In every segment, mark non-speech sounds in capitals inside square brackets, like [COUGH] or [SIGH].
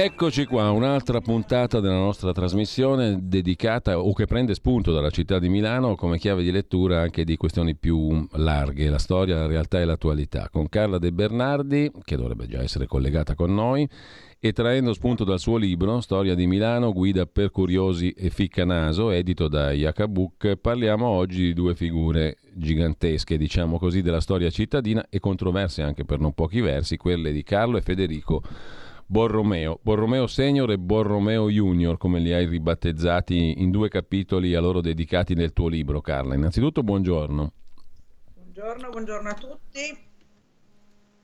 Eccoci qua, un'altra puntata della nostra trasmissione dedicata o che prende spunto dalla città di Milano come chiave di lettura anche di questioni più larghe, la storia, la realtà e l'attualità, con Carla De Bernardi, che dovrebbe già essere collegata con noi, e traendo spunto dal suo libro Storia di Milano, guida per curiosi e ficcanaso, edito da Iacabuc, parliamo oggi di due figure gigantesche, diciamo così, della storia cittadina e controverse anche per non pochi versi, quelle di Carlo e Federico Borromeo, Borromeo Senior e Borromeo Junior, come li hai ribattezzati in due capitoli a loro dedicati nel tuo libro, Carla. Innanzitutto buongiorno. Buongiorno, buongiorno a tutti.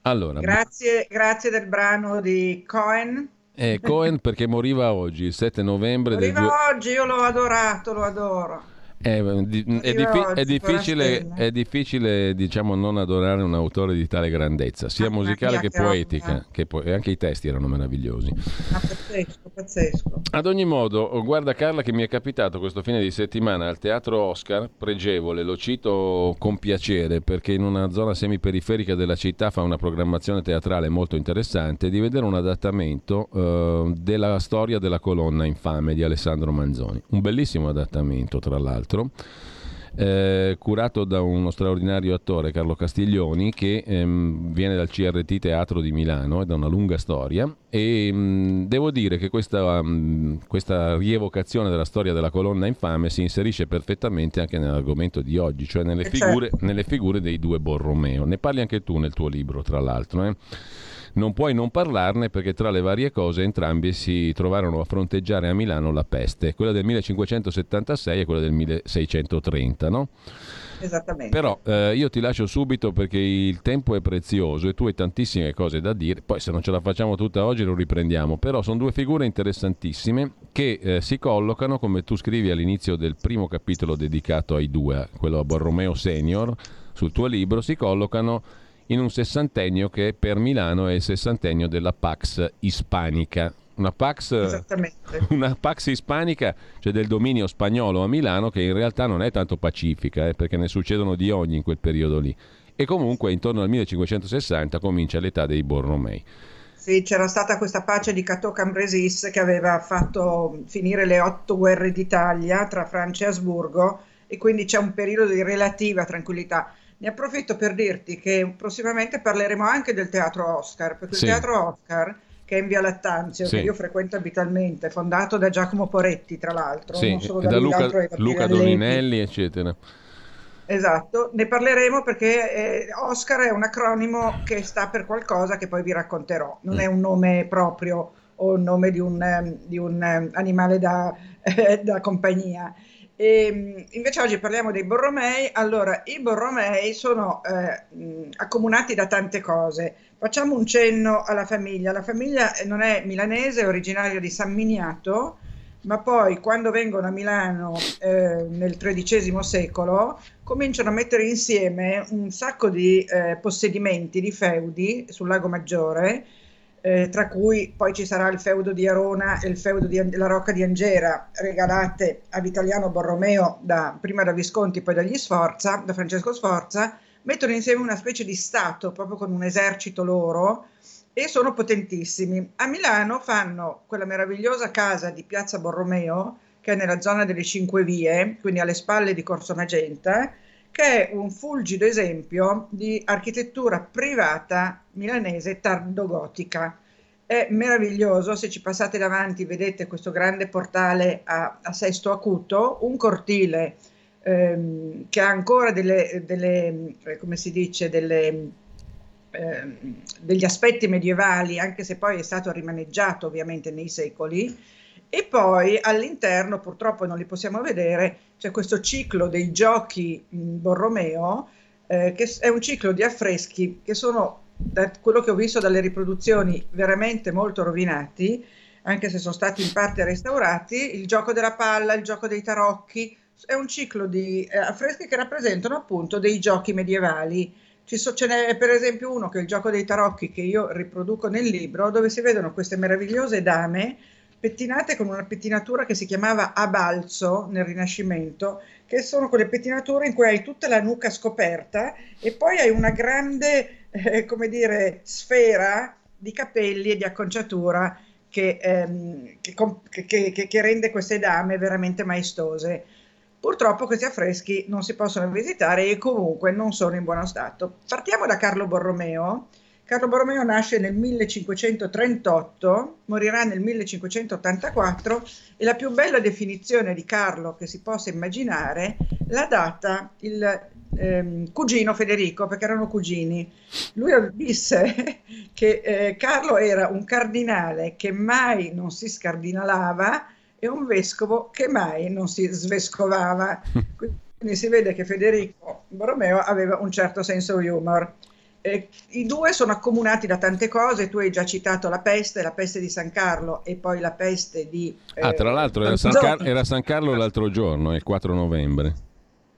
Allora, grazie, grazie del brano di Cohen. Eh, Cohen perché moriva oggi, il 7 novembre. Moriva del oggi, io l'ho adorato, lo adoro. È, di, è, diffi- è, difficile, è, difficile, diciamo, non adorare un autore di tale grandezza, sia ah, musicale che poetica, che po- e anche i testi erano meravigliosi. Ah, pazzesco, pazzesco. Ad ogni modo, guarda Carla che mi è capitato questo fine di settimana al Teatro Oscar, pregevole, lo cito con piacere perché in una zona semiperiferica della città fa una programmazione teatrale molto interessante, di vedere un adattamento uh, della storia della colonna infame di Alessandro Manzoni. Un bellissimo adattamento, tra l'altro teatro. Eh, curato da uno straordinario attore, Carlo Castiglioni, che ehm, viene dal CRT Teatro di Milano, è da una lunga storia e mh, mm, devo dire che questa, mh, mm, questa, rievocazione della storia della colonna infame si inserisce perfettamente anche nell'argomento di oggi, cioè nelle, figure, certo. nelle figure dei due Borromeo. Ne parli anche tu nel tuo libro, tra l'altro. Eh? non puoi non parlarne perché tra le varie cose entrambi si trovarono a fronteggiare a Milano la peste, quella del 1576 e quella del 1630, no? Esattamente. Però eh, io ti lascio subito perché il tempo è prezioso e tu hai tantissime cose da dire, poi se non ce la facciamo tutta oggi lo riprendiamo, però sono due figure interessantissime che eh, si collocano, come tu scrivi all'inizio del primo capitolo dedicato ai due, quello a Borromeo Senior, sul tuo libro, si collocano in un sessantennio che per Milano è il sessantennio della Pax Ispanica. Una Pax, [LAUGHS] una Pax Ispanica, cioè del dominio spagnolo a Milano, che in realtà non è tanto pacifica, eh, perché ne succedono di ogni in quel periodo lì. E comunque intorno al 1560 comincia l'età dei Borromei. Sì, c'era stata questa pace di Cateau Cambresis che aveva fatto finire le otto guerre d'Italia tra Francia e Asburgo e quindi c'è un periodo di relativa tranquillità. Ne approfitto per dirti che prossimamente parleremo anche del teatro Oscar, perché sì. il teatro Oscar che è in via Lattanzio, sì. che io frequento abitualmente, fondato da Giacomo Poretti, tra l'altro, sì, da, da Luca, Luca Doninelli, eccetera. Esatto, ne parleremo perché eh, Oscar è un acronimo che sta per qualcosa che poi vi racconterò, non mm. è un nome proprio o un nome di un, um, di un um, animale da, eh, [LAUGHS] da compagnia. E, ehm, invece oggi parliamo dei Borromei. Allora, i Borromei sono eh, accomunati da tante cose. Facciamo un cenno alla famiglia. La famiglia non è milanese, è originaria di San Miniato, ma poi quando vengono a Milano eh, nel XIII secolo cominciano a mettere insieme un sacco di eh, possedimenti, di feudi sul Lago Maggiore eh, tra cui poi ci sarà il feudo di Arona e il feudo della Rocca di Angera, regalate a Vitaliano Borromeo da, prima da Visconti, poi dagli Sforza, da Francesco Sforza, mettono insieme una specie di Stato, proprio con un esercito loro, e sono potentissimi. A Milano fanno quella meravigliosa casa di Piazza Borromeo, che è nella zona delle Cinque Vie, quindi alle spalle di Corso Magenta, che è un fulgido esempio di architettura privata milanese tardogotica. È meraviglioso, se ci passate davanti vedete questo grande portale a, a sesto acuto, un cortile ehm, che ha ancora delle, delle eh, come si dice, delle, ehm, degli aspetti medievali, anche se poi è stato rimaneggiato ovviamente nei secoli, e poi all'interno, purtroppo non li possiamo vedere, c'è questo ciclo dei giochi Borromeo, eh, che è un ciclo di affreschi che sono, da quello che ho visto dalle riproduzioni, veramente molto rovinati, anche se sono stati in parte restaurati. Il gioco della palla, il gioco dei tarocchi, è un ciclo di eh, affreschi che rappresentano appunto dei giochi medievali Ci so, ce n'è per esempio uno che è il gioco dei tarocchi che io riproduco nel libro, dove si vedono queste meravigliose dame pettinate con una pettinatura che si chiamava a balzo nel Rinascimento, che sono quelle pettinature in cui hai tutta la nuca scoperta e poi hai una grande, eh, come dire, sfera di capelli e di acconciatura che, ehm, che, che, che, rende queste dame veramente maestose. Purtroppo questi affreschi non si possono visitare e comunque non sono in buono stato. Partiamo da Carlo Borromeo, Carlo Borromeo nasce nel 1538, morirà nel 1584 e la più bella definizione di Carlo che si possa immaginare l'ha data il ehm, cugino Federico, perché erano cugini. Lui disse [LAUGHS] che eh, Carlo era un cardinale che mai non si scardinalava e un vescovo che mai non si svescovava. [LAUGHS] Quindi si vede che Federico Borromeo aveva un certo senso di humor. Eh, I due sono accomunati da tante cose, tu hai già citato la peste, la peste di San Carlo e poi la peste di... Eh, ah, tra l'altro era San, Car- era San, Carlo l'altro giorno, il 4 novembre.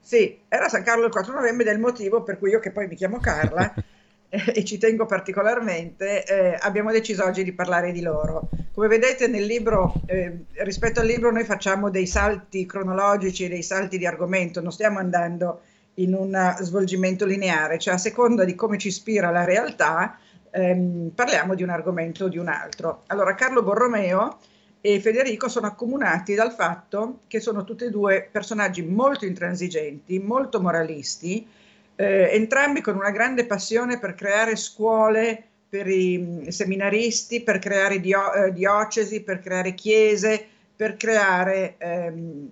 Sì, era San Carlo il 4 novembre del motivo per cui io che poi mi chiamo Carla [LAUGHS] e ci tengo particolarmente, eh, abbiamo deciso oggi di parlare di loro. Come vedete nel libro, eh, rispetto al libro noi facciamo dei salti cronologici dei salti di argomento, non stiamo andando in un svolgimento lineare, cioè a seconda di come ci ispira la realtà, ehm, parliamo di un argomento o di un altro. Allora, Carlo Borromeo e Federico sono accomunati dal fatto che sono tutti e due personaggi molto intransigenti, molto moralisti, eh, entrambi con una grande passione per creare scuole per i mm, seminaristi, per creare dio- eh, diocesi, per creare chiese, per creare ehm,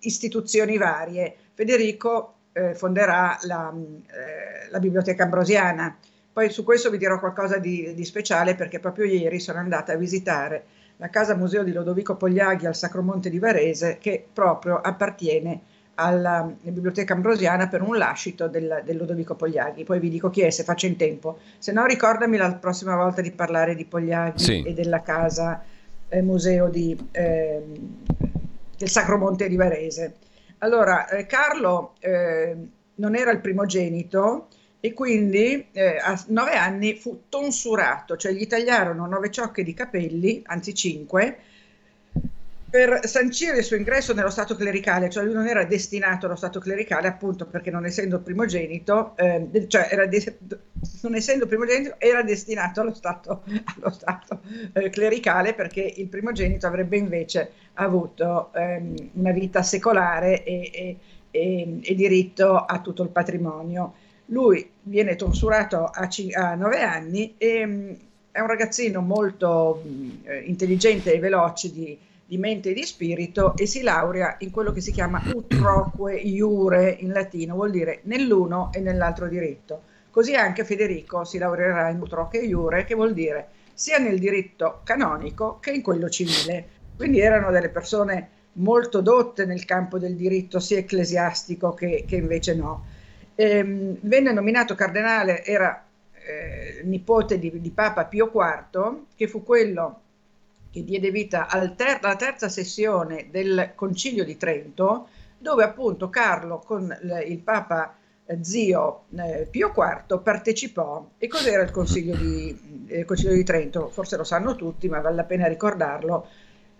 istituzioni varie. Federico eh, fonderà la, eh, la, Biblioteca Ambrosiana. Poi su questo vi dirò qualcosa di, di, speciale perché proprio ieri sono andata a visitare la casa museo di Lodovico Pogliaghi al Sacromonte di Varese che proprio appartiene alla Biblioteca Ambrosiana per un lascito del, del, Lodovico Pogliaghi. Poi vi dico chi è se faccio in tempo. Se no ricordami la prossima volta di parlare di Pogliaghi sì. e della casa eh, museo di, eh, del Sacromonte di Varese. Allora, eh, Carlo eh, non era il primogenito e quindi eh, a nove anni fu tonsurato, cioè gli tagliarono nove ciocche di capelli, anzi cinque, per sancire il suo ingresso nello stato clericale, cioè lui non era destinato allo stato clericale appunto perché non essendo primogenito, eh, cioè de- non essendo primogenito era destinato allo stato, allo stato eh, clericale perché il primogenito avrebbe invece avuto ehm, una vita secolare e, e, e, e, diritto a tutto il patrimonio. Lui viene tonsurato a, c- a nove anni e mh, è un ragazzino molto mh, intelligente e veloce di di mente e di spirito e si laurea in quello che si chiama utroque iure in latino, vuol dire nell'uno e nell'altro diritto. Così anche Federico si laureerà in utroque iure, che vuol dire sia nel diritto canonico che in quello civile. Quindi erano delle persone molto dotte nel campo del diritto sia ecclesiastico che, che invece no. Ehm, venne nominato cardenale, era eh, nipote di, di Papa Pio IV, che fu quello che diede vita ter- alla terza sessione del Concilio di Trento, dove appunto Carlo con l- il Papa eh, zio eh, Pio IV partecipò. E cos'era il Consiglio di, eh, Concilio di Trento? Forse lo sanno tutti, ma vale la pena ricordarlo.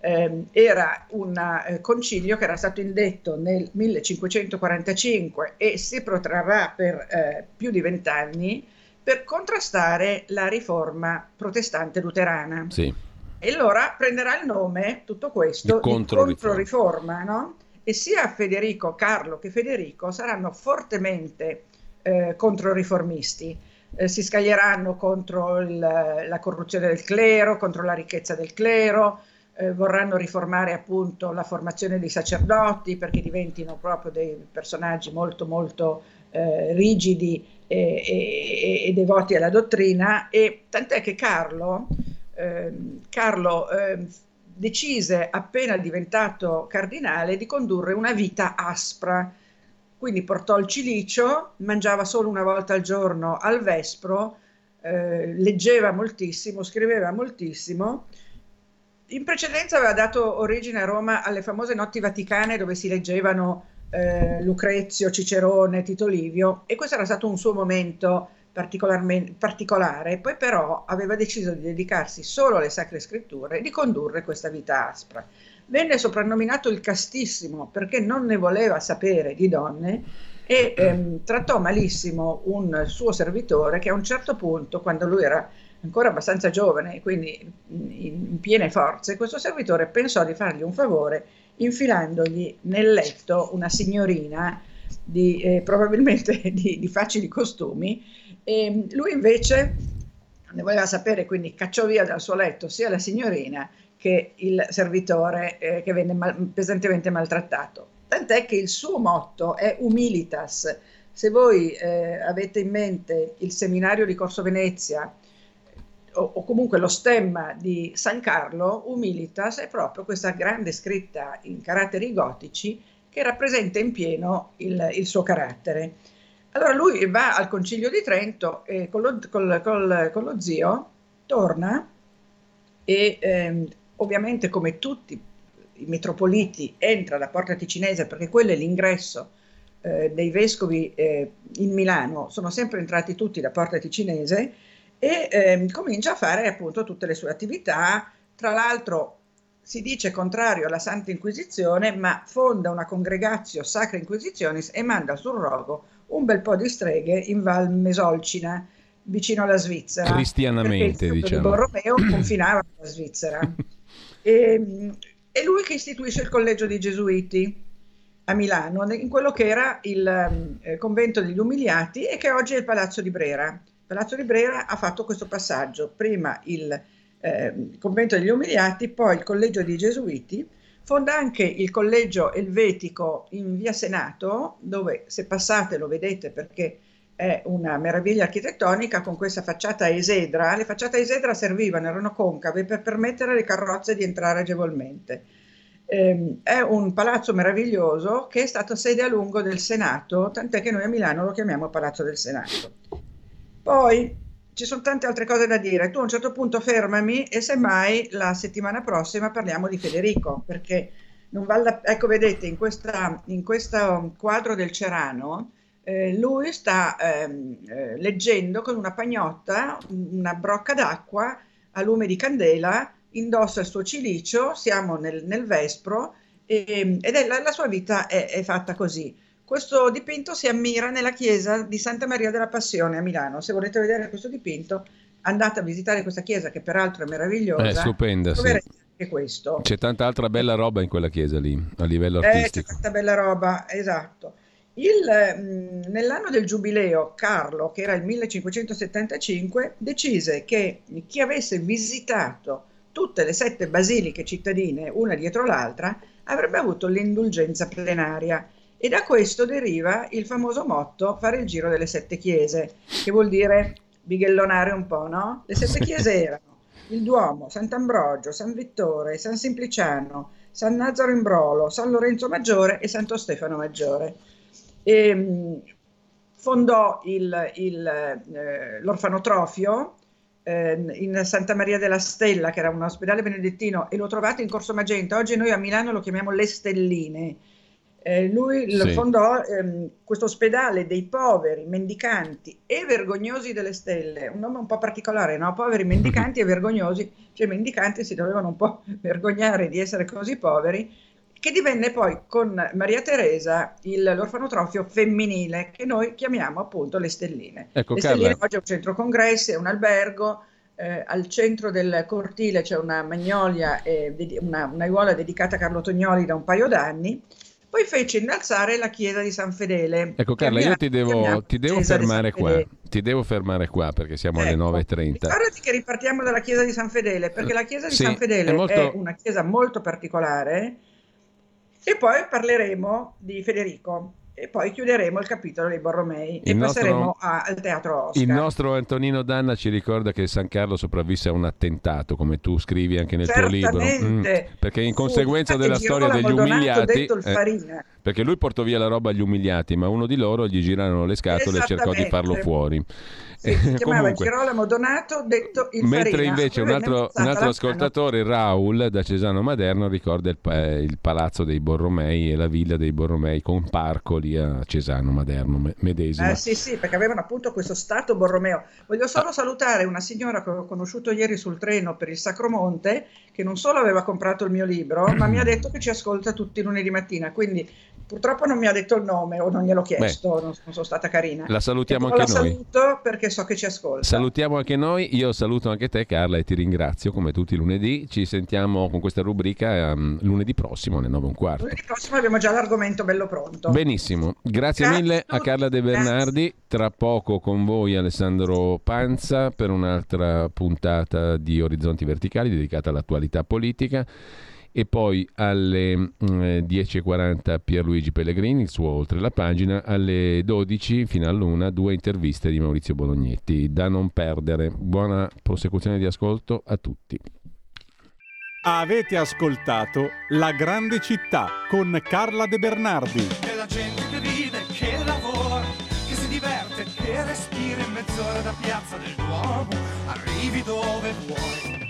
Eh, era un eh, concilio che era stato indetto nel 1545 e si protrarrà per eh, più di vent'anni per contrastare la riforma protestante luterana. Sì e allora prenderà il nome, tutto questo, di controriforma, no? E sia Federico, Carlo che Federico saranno fortemente eh, controriformisti. Eh, si scaglieranno contro il, la corruzione del clero, contro la ricchezza del clero, eh, vorranno riformare appunto la formazione dei sacerdoti perché diventino proprio dei personaggi molto molto eh, rigidi e, e, e, devoti alla dottrina e tant'è che Carlo Carlo eh, decise, appena diventato cardinale, di condurre una vita aspra. Quindi portò il cilicio, mangiava solo una volta al giorno al vespro, eh, leggeva moltissimo, scriveva moltissimo. In precedenza aveva dato origine a Roma alle famose notti vaticane dove si leggevano eh, Lucrezio, Cicerone, Tito Livio e questo era stato un suo momento particolare, poi però aveva deciso di dedicarsi solo alle sacre scritture e di condurre questa vita aspra. Venne soprannominato il castissimo perché non ne voleva sapere di donne e ehm, trattò malissimo un suo servitore che a un certo punto, quando lui era ancora abbastanza giovane, quindi in piene forze, questo servitore pensò di fargli un favore infilandogli nel letto una signorina di, eh, probabilmente [LAUGHS] di, di, facili costumi e lui invece ne voleva sapere, quindi cacciò via dal suo letto sia la signorina che il servitore eh, che venne mal, pesantemente maltrattato. Tant'è che il suo motto è humilitas. Se voi eh, avete in mente il seminario di Corso Venezia o, o, comunque lo stemma di San Carlo, humilitas è proprio questa grande scritta in caratteri gotici che rappresenta in pieno il, il suo carattere. Allora lui va al concilio di Trento e con lo, col, col, con lo zio torna e ehm, ovviamente come tutti i metropoliti entra da Porta Ticinese perché quello è l'ingresso eh, dei vescovi eh, in Milano, sono sempre entrati tutti da Porta Ticinese e ehm, comincia a fare appunto tutte le sue attività, tra l'altro si dice contrario alla Santa Inquisizione, ma fonda una congregatio Sacra Inquisitionis e manda sul rogo un bel po' di streghe in Val Mesolcina, vicino alla Svizzera. Cristianamente, diciamo. Di Borromeo confinava con la Svizzera. [LAUGHS] e, è lui che istituisce il collegio dei Gesuiti a Milano, in quello che era il eh, convento degli umiliati e che oggi è il Palazzo di Brera. Il Palazzo di Brera ha fatto questo passaggio, prima il eh, convento degli umiliati, poi il collegio dei Gesuiti, fonda anche il collegio elvetico in via Senato, dove se passate lo vedete perché è una meraviglia architettonica con questa facciata a esedra. Le facciate a esedra servivano, erano concave per permettere alle carrozze di entrare agevolmente. Eh, è un palazzo meraviglioso che è stato sede a lungo del Senato, tant'è che noi a Milano lo chiamiamo Palazzo del Senato. Poi ci sono tante altre cose da dire. Tu a un certo punto fermami e semmai la settimana prossima parliamo di Federico, perché non vale... Ecco, vedete, in, questa, in questo quadro del Cerano eh, lui sta ehm, eh, leggendo con una pagnotta una brocca d'acqua a lume di candela, indossa il suo cilicio, siamo nel, nel Vespro e, ed è, la, la, sua vita è, è, fatta così. Questo dipinto si ammira nella chiesa di Santa Maria della Passione a Milano. Se volete vedere questo dipinto, andate a visitare questa chiesa che peraltro è meravigliosa. È stupenda, sì. Questo. C'è tanta altra bella roba in quella chiesa lì, a livello artistico. Eh, c'è tanta bella roba, esatto. Il, mh, nell'anno del giubileo, Carlo, che era il 1575, decise che chi avesse visitato tutte le sette basiliche cittadine, una dietro l'altra, avrebbe avuto l'indulgenza plenaria. E da questo deriva il famoso motto fare il giro delle sette chiese, che vuol dire bighellonare un po', no? Le sette chiese erano il Duomo, Sant'Ambrogio, San Vittore, San Simpliciano, San Nazaro in Brolo, San Lorenzo Maggiore e Santo Stefano Maggiore e ehm, fondò il, il, eh, l'orfanotrofio eh, in Santa Maria della Stella, che era un ospedale benedettino, e lo trovate in Corso Magenta. Oggi noi a Milano lo chiamiamo Le Stelline. Eh, lui sì. fondò ehm, questo ospedale dei poveri, mendicanti e vergognosi delle stelle, un nome un po' particolare, no? Poveri, mendicanti e [LAUGHS] vergognosi, cioè i mendicanti si dovevano un po' vergognare di essere così poveri che divenne poi con Maria Teresa il, l'orfanotrofio femminile che noi chiamiamo appunto le Stelline. Ecco, le Stelline oggi è un centro congressi, è un albergo, eh, al centro del cortile c'è una magnolia, eh, una, un'aiuola dedicata a Carlo Tognoli da un paio d'anni. Poi fece innalzare la chiesa di San Fedele. Ecco Carla, io ti devo, ti devo fermare qua. Ti devo fermare qua perché siamo ecco, alle 9.30. Ricordati che ripartiamo dalla chiesa di San Fedele, perché la chiesa di sì, San Fedele è, molto... è una chiesa molto particolare e poi parleremo di Federico e poi chiuderemo il capitolo dei Borromei il e nostro, passeremo a, al teatro Oscar. Il nostro Antonino Danna ci ricorda che San Carlo sopravvisse a un attentato, come tu scrivi anche nel Certamente. tuo libro, mm, perché in conseguenza della storia degli umiliati, eh, perché lui portò via la roba agli umiliati, ma uno di loro gli girarono le scatole e cercò di farlo fuori. Sì, si chiamava Comunque, Girolamo Donato, detto il Mentre Farina. invece un altro, un altro ascoltatore, Raul, da Cesano Maderno, ricorda il, il, palazzo dei Borromei e la villa dei Borromei con parco lì a Cesano Maderno medesimo. Eh, sì, sì, perché avevano appunto questo stato Borromeo. Voglio solo ah. salutare una signora che ho conosciuto ieri sul treno per il Sacromonte, che non solo aveva comprato il mio libro, ma mi ha [CLEARS THROAT] detto che ci ascolta tutti lunedì mattina. Quindi purtroppo non mi ha detto il nome o non gliel'ho chiesto, non, non, sono stata carina. La salutiamo anche la noi. saluto perché so che ci ascolta. Salutiamo anche noi, io saluto anche te Carla e ti ringrazio come tutti i lunedì. Ci sentiamo con questa rubrica um, lunedì prossimo alle 9 e un quarto. Lunedì prossimo abbiamo già l'argomento bello pronto. Benissimo, grazie, grazie mille a Carla De Bernardi. Grazie. Tra poco con voi Alessandro Panza per un'altra puntata di Orizzonti Verticali dedicata all'attualità politica e poi alle 10.40 mm, Pierluigi Pellegrini, il suo oltre la pagina, alle 12 fino all'una due interviste di Maurizio Bolognetti, da non perdere. Buona prosecuzione di ascolto a tutti. Avete ascoltato La grande città con Carla De Bernardi. È la gente che vive, che lavora, che si diverte, che respira in mezz'ora da piazza del Duomo, arrivi dove vuoi